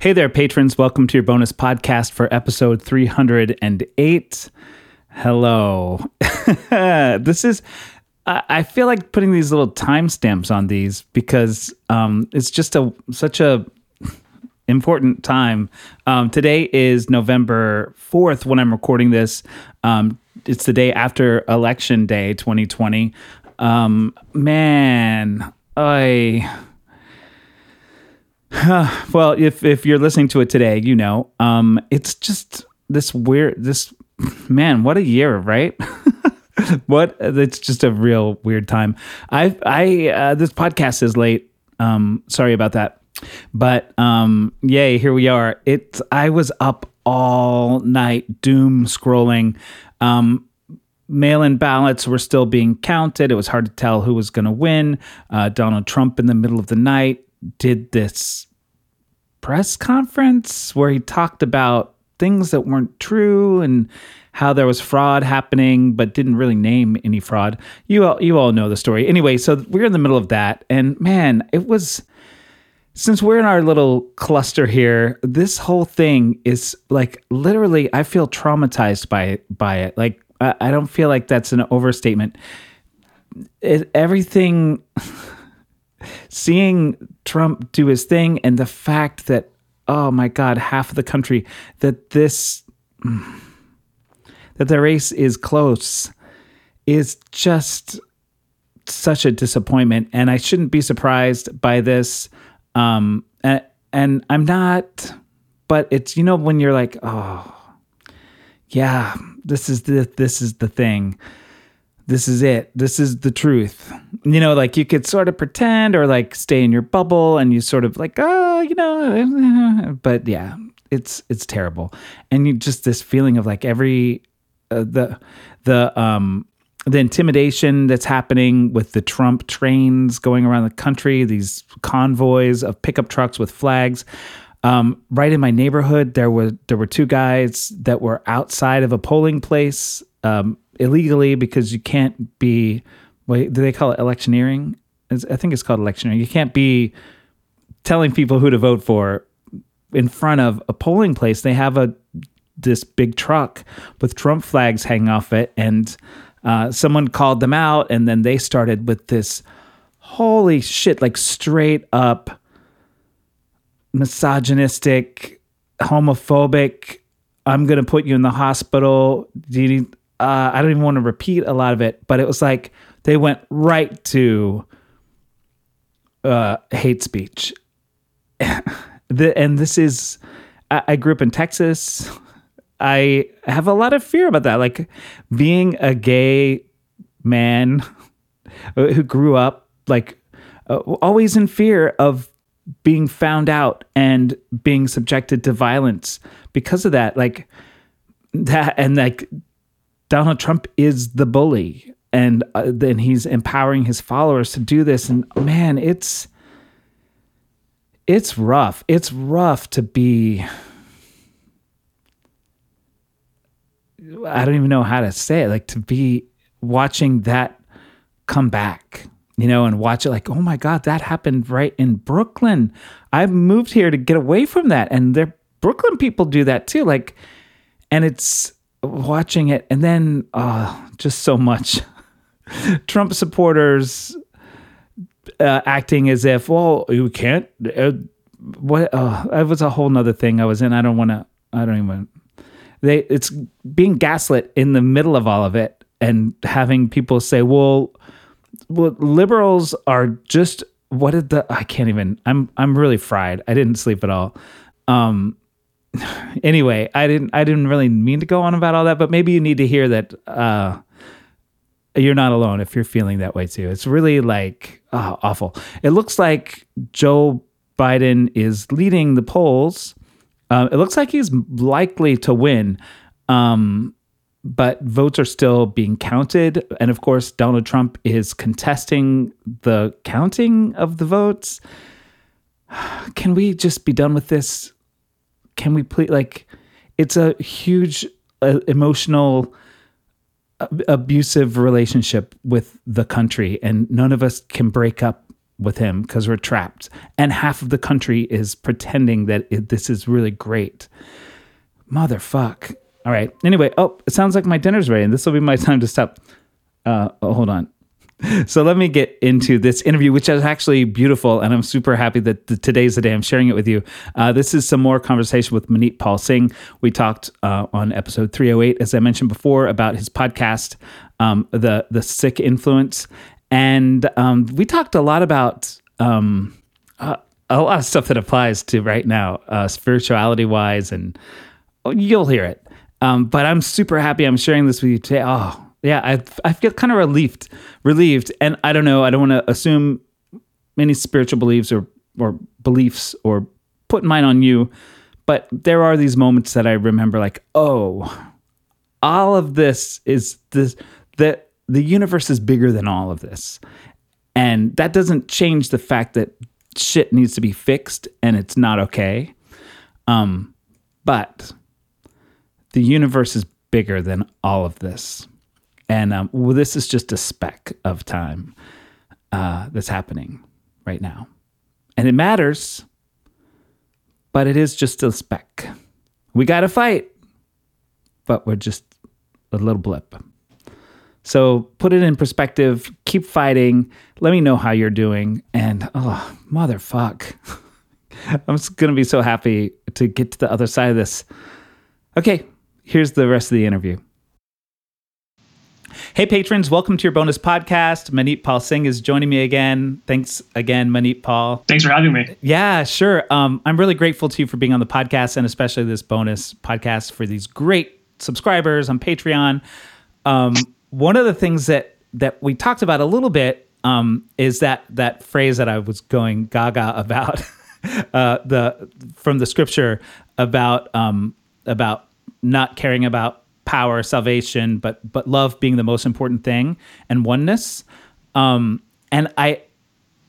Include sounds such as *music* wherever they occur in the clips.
Hey there, patrons. Welcome to your bonus podcast for episode 308. Hello. *laughs* this is, I feel like putting these little timestamps on these because um, it's just a such a important time. Um, today is November 4th when I'm recording this. Um, it's the day after Election Day 2020. Um, man, I. *sighs* well, if if you're listening to it today, you know, um, it's just this weird. This man, what a year, right? *laughs* what? It's just a real weird time. I I uh, this podcast is late. Um, sorry about that, but um, yay, here we are. It's I was up all night doom scrolling. Um, mail-in ballots were still being counted. It was hard to tell who was going to win. Uh, Donald Trump in the middle of the night did this press conference where he talked about things that weren't true and how there was fraud happening, but didn't really name any fraud. You all, you all know the story. Anyway, so we're in the middle of that, and man, it was. Since we're in our little cluster here, this whole thing is like literally. I feel traumatized by it. By it, like I, I don't feel like that's an overstatement. It, everything *laughs* seeing Trump do his thing and the fact that oh my god half of the country that this *sighs* that the race is close is just such a disappointment and I shouldn't be surprised by this um and, and I'm not but it's you know when you're like oh yeah this is the this is the thing this is it. This is the truth. You know, like you could sort of pretend or like stay in your bubble and you sort of like, oh, you know, *laughs* but yeah, it's it's terrible. And you just this feeling of like every uh, the the um the intimidation that's happening with the Trump trains going around the country, these convoys of pickup trucks with flags. Um, right in my neighborhood, there were there were two guys that were outside of a polling place um, illegally because you can't be wait do they call it electioneering? I think it's called electioneering. You can't be telling people who to vote for in front of a polling place. They have a this big truck with trump flags hanging off it and uh, someone called them out and then they started with this holy shit like straight up misogynistic homophobic i'm gonna put you in the hospital. Do you need uh, I don't even want to repeat a lot of it, but it was like they went right to uh, hate speech. *laughs* the, and this is, I, I grew up in Texas. I have a lot of fear about that. Like being a gay man *laughs* who grew up like uh, always in fear of being found out and being subjected to violence because of that. Like that, and like Donald Trump is the bully, and uh, then he's empowering his followers to do this. And man, it's it's rough. It's rough to be. I don't even know how to say it. Like to be watching that come back, you know, and watch it like, oh my God, that happened right in Brooklyn. I moved here to get away from that. And there Brooklyn people do that too. Like, and it's watching it and then uh, just so much Trump supporters uh, acting as if, well, you can't. Uh, what? Uh, it was a whole nother thing I was in. I don't want to. I don't even. They. It's being gaslit in the middle of all of it, and having people say, "Well, well, liberals are just what did the? I can't even. I'm. I'm really fried. I didn't sleep at all. Um, *sighs* anyway, I didn't I didn't really mean to go on about all that, but maybe you need to hear that uh, you're not alone if you're feeling that way too. It's really like oh, awful. It looks like Joe Biden is leading the polls. Uh, it looks like he's likely to win, um, but votes are still being counted. And of course, Donald Trump is contesting the counting of the votes. *sighs* Can we just be done with this? can we please like it's a huge uh, emotional abusive relationship with the country and none of us can break up with him because we're trapped. And half of the country is pretending that it, this is really great. Motherfuck. All right. Anyway oh it sounds like my dinner's ready and this will be my *laughs* time to stop. Uh, oh, hold on so let me get into this interview, which is actually beautiful, and I'm super happy that the, today's the day I'm sharing it with you. Uh, this is some more conversation with Maneet Paul Singh. We talked uh, on episode 308, as I mentioned before, about his podcast, um, the the Sikh influence, and um, we talked a lot about. Um, uh, a lot of stuff that applies to right now, uh, spirituality wise, and oh, you'll hear it. Um, but I'm super happy I'm sharing this with you today. Oh, yeah, I I feel kind of relieved, relieved, and I don't know. I don't want to assume any spiritual beliefs or or beliefs or put mine on you, but there are these moments that I remember, like, oh, all of this is this that the universe is bigger than all of this, and that doesn't change the fact that shit needs to be fixed and it's not okay. Um, but the universe is bigger than all of this. And um, well, this is just a speck of time uh, that's happening right now. And it matters, but it is just a speck. We got to fight, but we're just a little blip. So put it in perspective, keep fighting. Let me know how you're doing. And oh, motherfuck. *laughs* I'm going to be so happy to get to the other side of this. Okay, here's the rest of the interview. Hey, patrons, welcome to your bonus podcast. Maneet Paul Singh is joining me again. Thanks again, Maneet Paul. Thanks for having me. Yeah, sure. Um, I'm really grateful to you for being on the podcast and especially this bonus podcast for these great subscribers on Patreon. Um, one of the things that that we talked about a little bit um, is that that phrase that I was going gaga about *laughs* uh, the from the scripture about um, about not caring about power, salvation, but but love being the most important thing and oneness. Um, and I,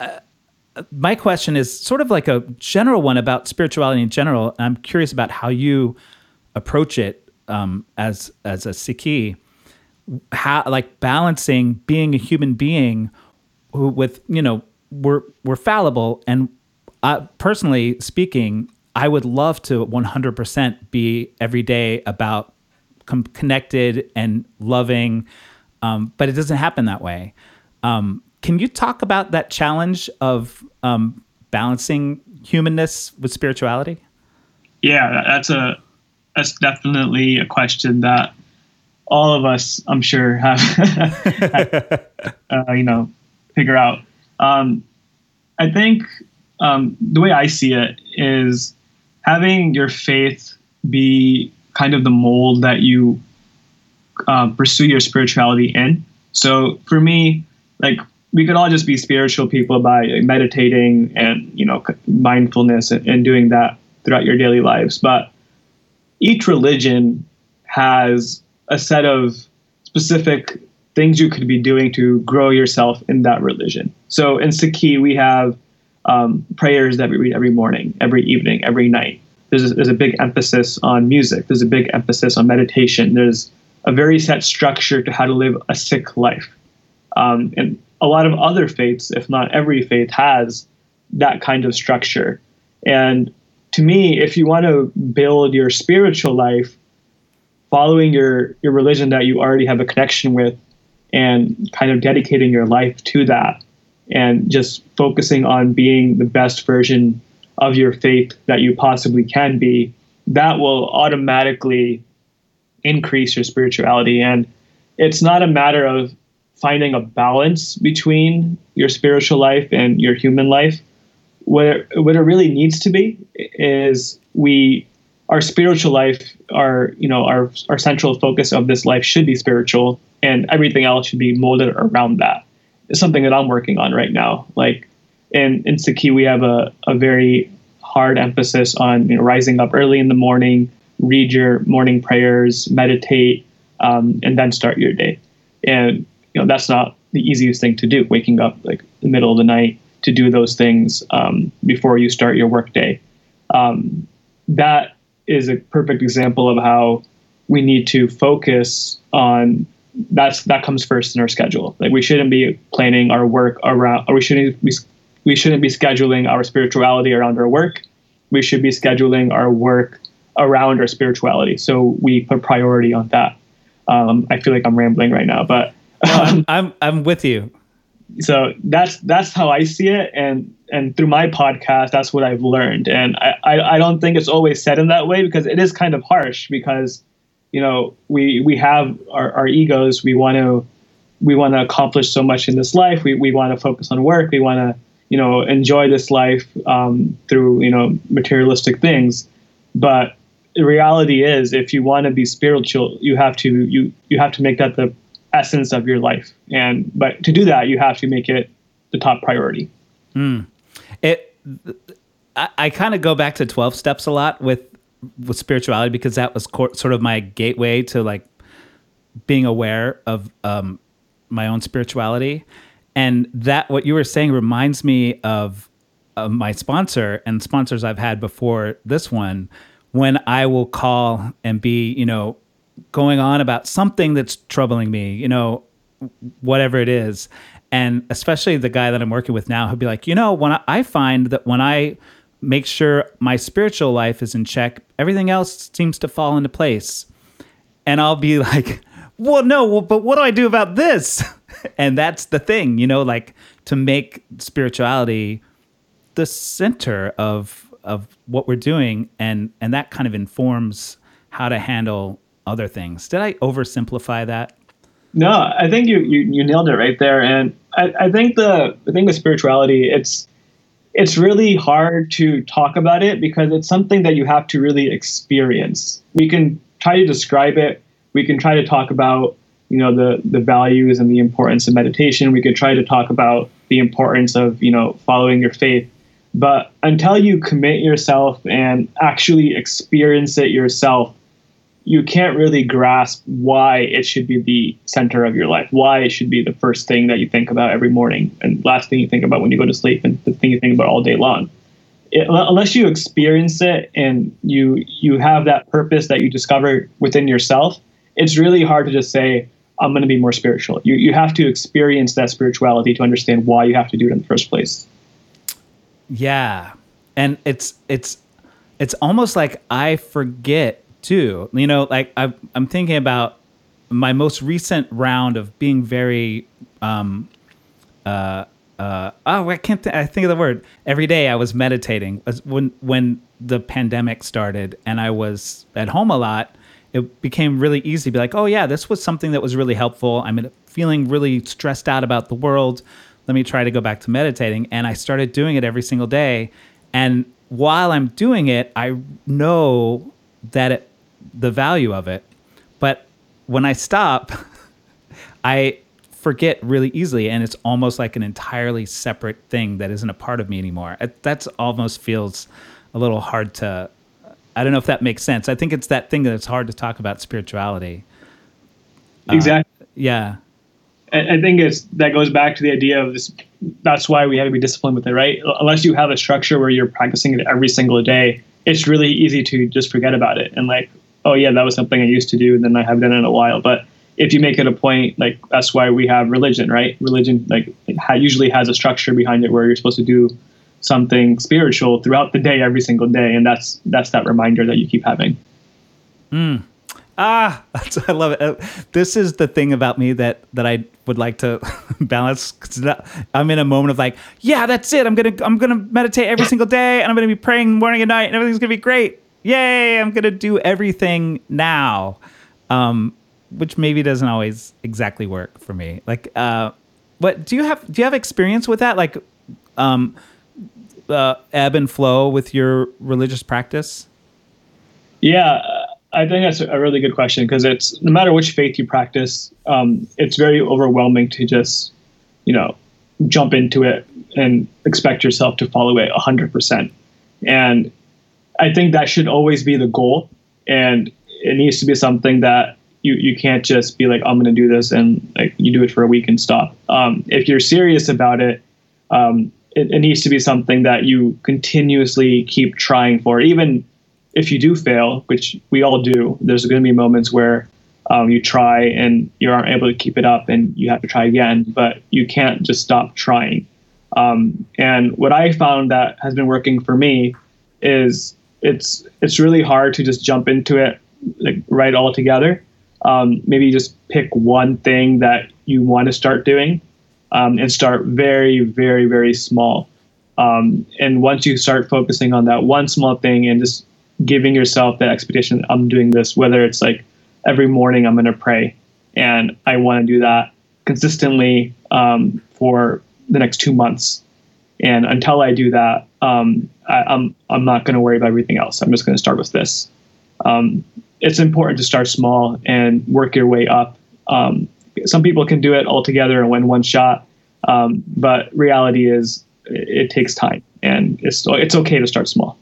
uh, my question is sort of like a general one about spirituality in general. I'm curious about how you approach it um, as as a Sikhi, how like balancing being a human being who with you know we're we're fallible and uh, personally speaking, I would love to 100% be every day about com- connected and loving, um, but it doesn't happen that way. Um, can you talk about that challenge of um, balancing humanness with spirituality? Yeah, that's a that's definitely a question that all of us, I'm sure, have, *laughs* uh, you know, figure out. Um, I think um, the way I see it is having your faith be kind of the mold that you uh, pursue your spirituality in. So for me, like we could all just be spiritual people by meditating and you know mindfulness and, and doing that throughout your daily lives. But each religion has a set of specific things you could be doing to grow yourself in that religion. So in Sikhi, we have um, prayers that we read every morning, every evening, every night there's a, there's a big emphasis on music. There's a big emphasis on meditation. There's a very set structure to how to live a Sikh life. Um, and a lot of other faiths, if not every faith, has that kind of structure. And to me, if you want to build your spiritual life, following your, your religion that you already have a connection with, and kind of dedicating your life to that, and just focusing on being the best version of your faith that you possibly can be, that will automatically increase your spirituality. And it's not a matter of finding a balance between your spiritual life and your human life. What it, what it really needs to be is we our spiritual life, our you know our our central focus of this life should be spiritual, and everything else should be molded around that. It's something that I'm working on right now. Like in in Sikhi, we have a, a very hard emphasis on you know, rising up early in the morning, read your morning prayers, meditate, um, and then start your day. And you know that's not the easiest thing to do. Waking up like the middle of the night to do those things um, before you start your workday. Um, that is a perfect example of how we need to focus on that's that comes first in our schedule. Like we shouldn't be planning our work around, or we shouldn't we, we shouldn't be scheduling our spirituality around our work. We should be scheduling our work around our spirituality. So we put priority on that. Um, I feel like I'm rambling right now, but I'm, I'm I'm with you. So that's that's how I see it, and and through my podcast, that's what I've learned. And I, I, I don't think it's always said in that way because it is kind of harsh because you know we we have our, our egos. We want to we want to accomplish so much in this life. We we want to focus on work. We want to you know enjoy this life um, through you know materialistic things. But the reality is, if you want to be spiritual, you have to you you have to make that the essence of your life. And but to do that, you have to make it the top priority. Mm. It. I, I kind of go back to twelve steps a lot with with spirituality because that was co- sort of my gateway to like being aware of um, my own spirituality, and that what you were saying reminds me of, of my sponsor and sponsors I've had before this one when I will call and be, you know, going on about something that's troubling me, you know, whatever it is. And especially the guy that I'm working with now, he'll be like, you know, when I, I find that when I make sure my spiritual life is in check, everything else seems to fall into place. And I'll be *laughs* like, well, no, but what do I do about this? *laughs* and that's the thing, you know, like to make spirituality the center of of what we're doing and and that kind of informs how to handle other things. Did I oversimplify that? No, I think you you, you nailed it right there. And I, I think the the thing with spirituality, it's it's really hard to talk about it because it's something that you have to really experience. We can try to describe it. We can try to talk about you know the the values and the importance of meditation. We could try to talk about the importance of you know following your faith. But until you commit yourself and actually experience it yourself, you can't really grasp why it should be the center of your life, why it should be the first thing that you think about every morning and last thing you think about when you go to sleep and the thing you think about all day long. It, unless you experience it and you you have that purpose that you discover within yourself, it's really hard to just say, I'm going to be more spiritual. You, you have to experience that spirituality to understand why you have to do it in the first place. Yeah. And it's it's it's almost like I forget too. You know, like I I'm thinking about my most recent round of being very um uh uh oh I can't th- I think of the word every day I was meditating when when the pandemic started and I was at home a lot it became really easy to be like oh yeah this was something that was really helpful I'm feeling really stressed out about the world let me try to go back to meditating. And I started doing it every single day. And while I'm doing it, I know that it, the value of it. But when I stop, *laughs* I forget really easily. And it's almost like an entirely separate thing that isn't a part of me anymore. That's almost feels a little hard to, I don't know if that makes sense. I think it's that thing that it's hard to talk about spirituality. Exactly. Uh, yeah. I think it's that goes back to the idea of this. That's why we have to be disciplined with it, right? Unless you have a structure where you're practicing it every single day, it's really easy to just forget about it and like, oh yeah, that was something I used to do, and then I haven't done it in a while. But if you make it a point, like that's why we have religion, right? Religion like ha- usually has a structure behind it where you're supposed to do something spiritual throughout the day, every single day, and that's that's that reminder that you keep having. Mm. Ah, *laughs* I love it. Uh, this is the thing about me that that I would like to *laughs* balance. I'm in a moment of like, yeah, that's it. I'm gonna I'm gonna meditate every single day, and I'm gonna be praying morning and night, and everything's gonna be great. Yay! I'm gonna do everything now, um, which maybe doesn't always exactly work for me. Like, uh, what do you have? Do you have experience with that? Like, um, uh, ebb and flow with your religious practice? Yeah I think that's a really good question because it's no matter which faith you practice, um, it's very overwhelming to just, you know, jump into it and expect yourself to follow it 100%. And I think that should always be the goal. And it needs to be something that you, you can't just be like, I'm going to do this and like you do it for a week and stop. Um, if you're serious about it, um, it, it needs to be something that you continuously keep trying for, even if you do fail, which we all do, there's going to be moments where um, you try and you aren't able to keep it up and you have to try again, but you can't just stop trying. Um, and what I found that has been working for me is it's it's really hard to just jump into it like right all together. Um, maybe just pick one thing that you want to start doing um, and start very, very, very small. Um, and once you start focusing on that one small thing and just giving yourself that expectation, I'm doing this, whether it's like every morning I'm going to pray and I want to do that consistently um, for the next two months. And until I do that, um, I, am I'm, I'm not going to worry about everything else. I'm just going to start with this. Um, it's important to start small and work your way up. Um, some people can do it all together and win one shot, um, but reality is it, it takes time, and it's it's okay to start small.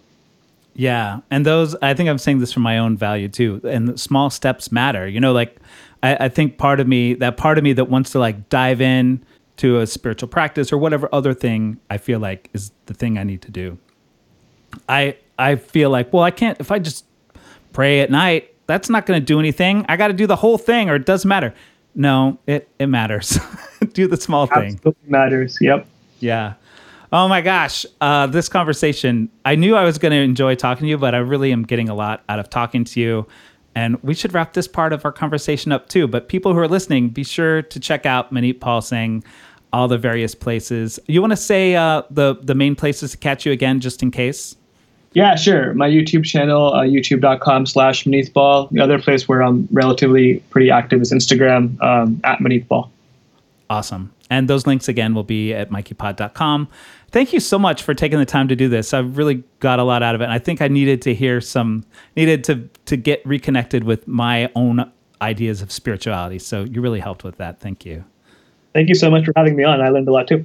Yeah, and those I think I'm saying this from my own value too. And small steps matter. You know, like I, I think part of me, that part of me that wants to like dive in to a spiritual practice or whatever other thing I feel like is the thing I need to do. I I feel like, well, I can't if I just pray at night, that's not going to do anything. I got to do the whole thing or it doesn't matter. No, it it matters. *laughs* do the small thing. Absolutely matters. Yep. Yeah. Oh my gosh, uh, this conversation. I knew I was going to enjoy talking to you, but I really am getting a lot out of talking to you. And we should wrap this part of our conversation up too. But people who are listening, be sure to check out Maneet Paul Singh, all the various places. You want to say uh, the the main places to catch you again, just in case? Yeah, sure. My YouTube channel, uh, youtube.com slash Ball. The other place where I'm relatively pretty active is Instagram um, at Ball. Awesome. And those links again will be at mikeypod.com. Thank you so much for taking the time to do this. I really got a lot out of it. And I think I needed to hear some, needed to, to get reconnected with my own ideas of spirituality. So you really helped with that. Thank you. Thank you so much for having me on. I learned a lot too.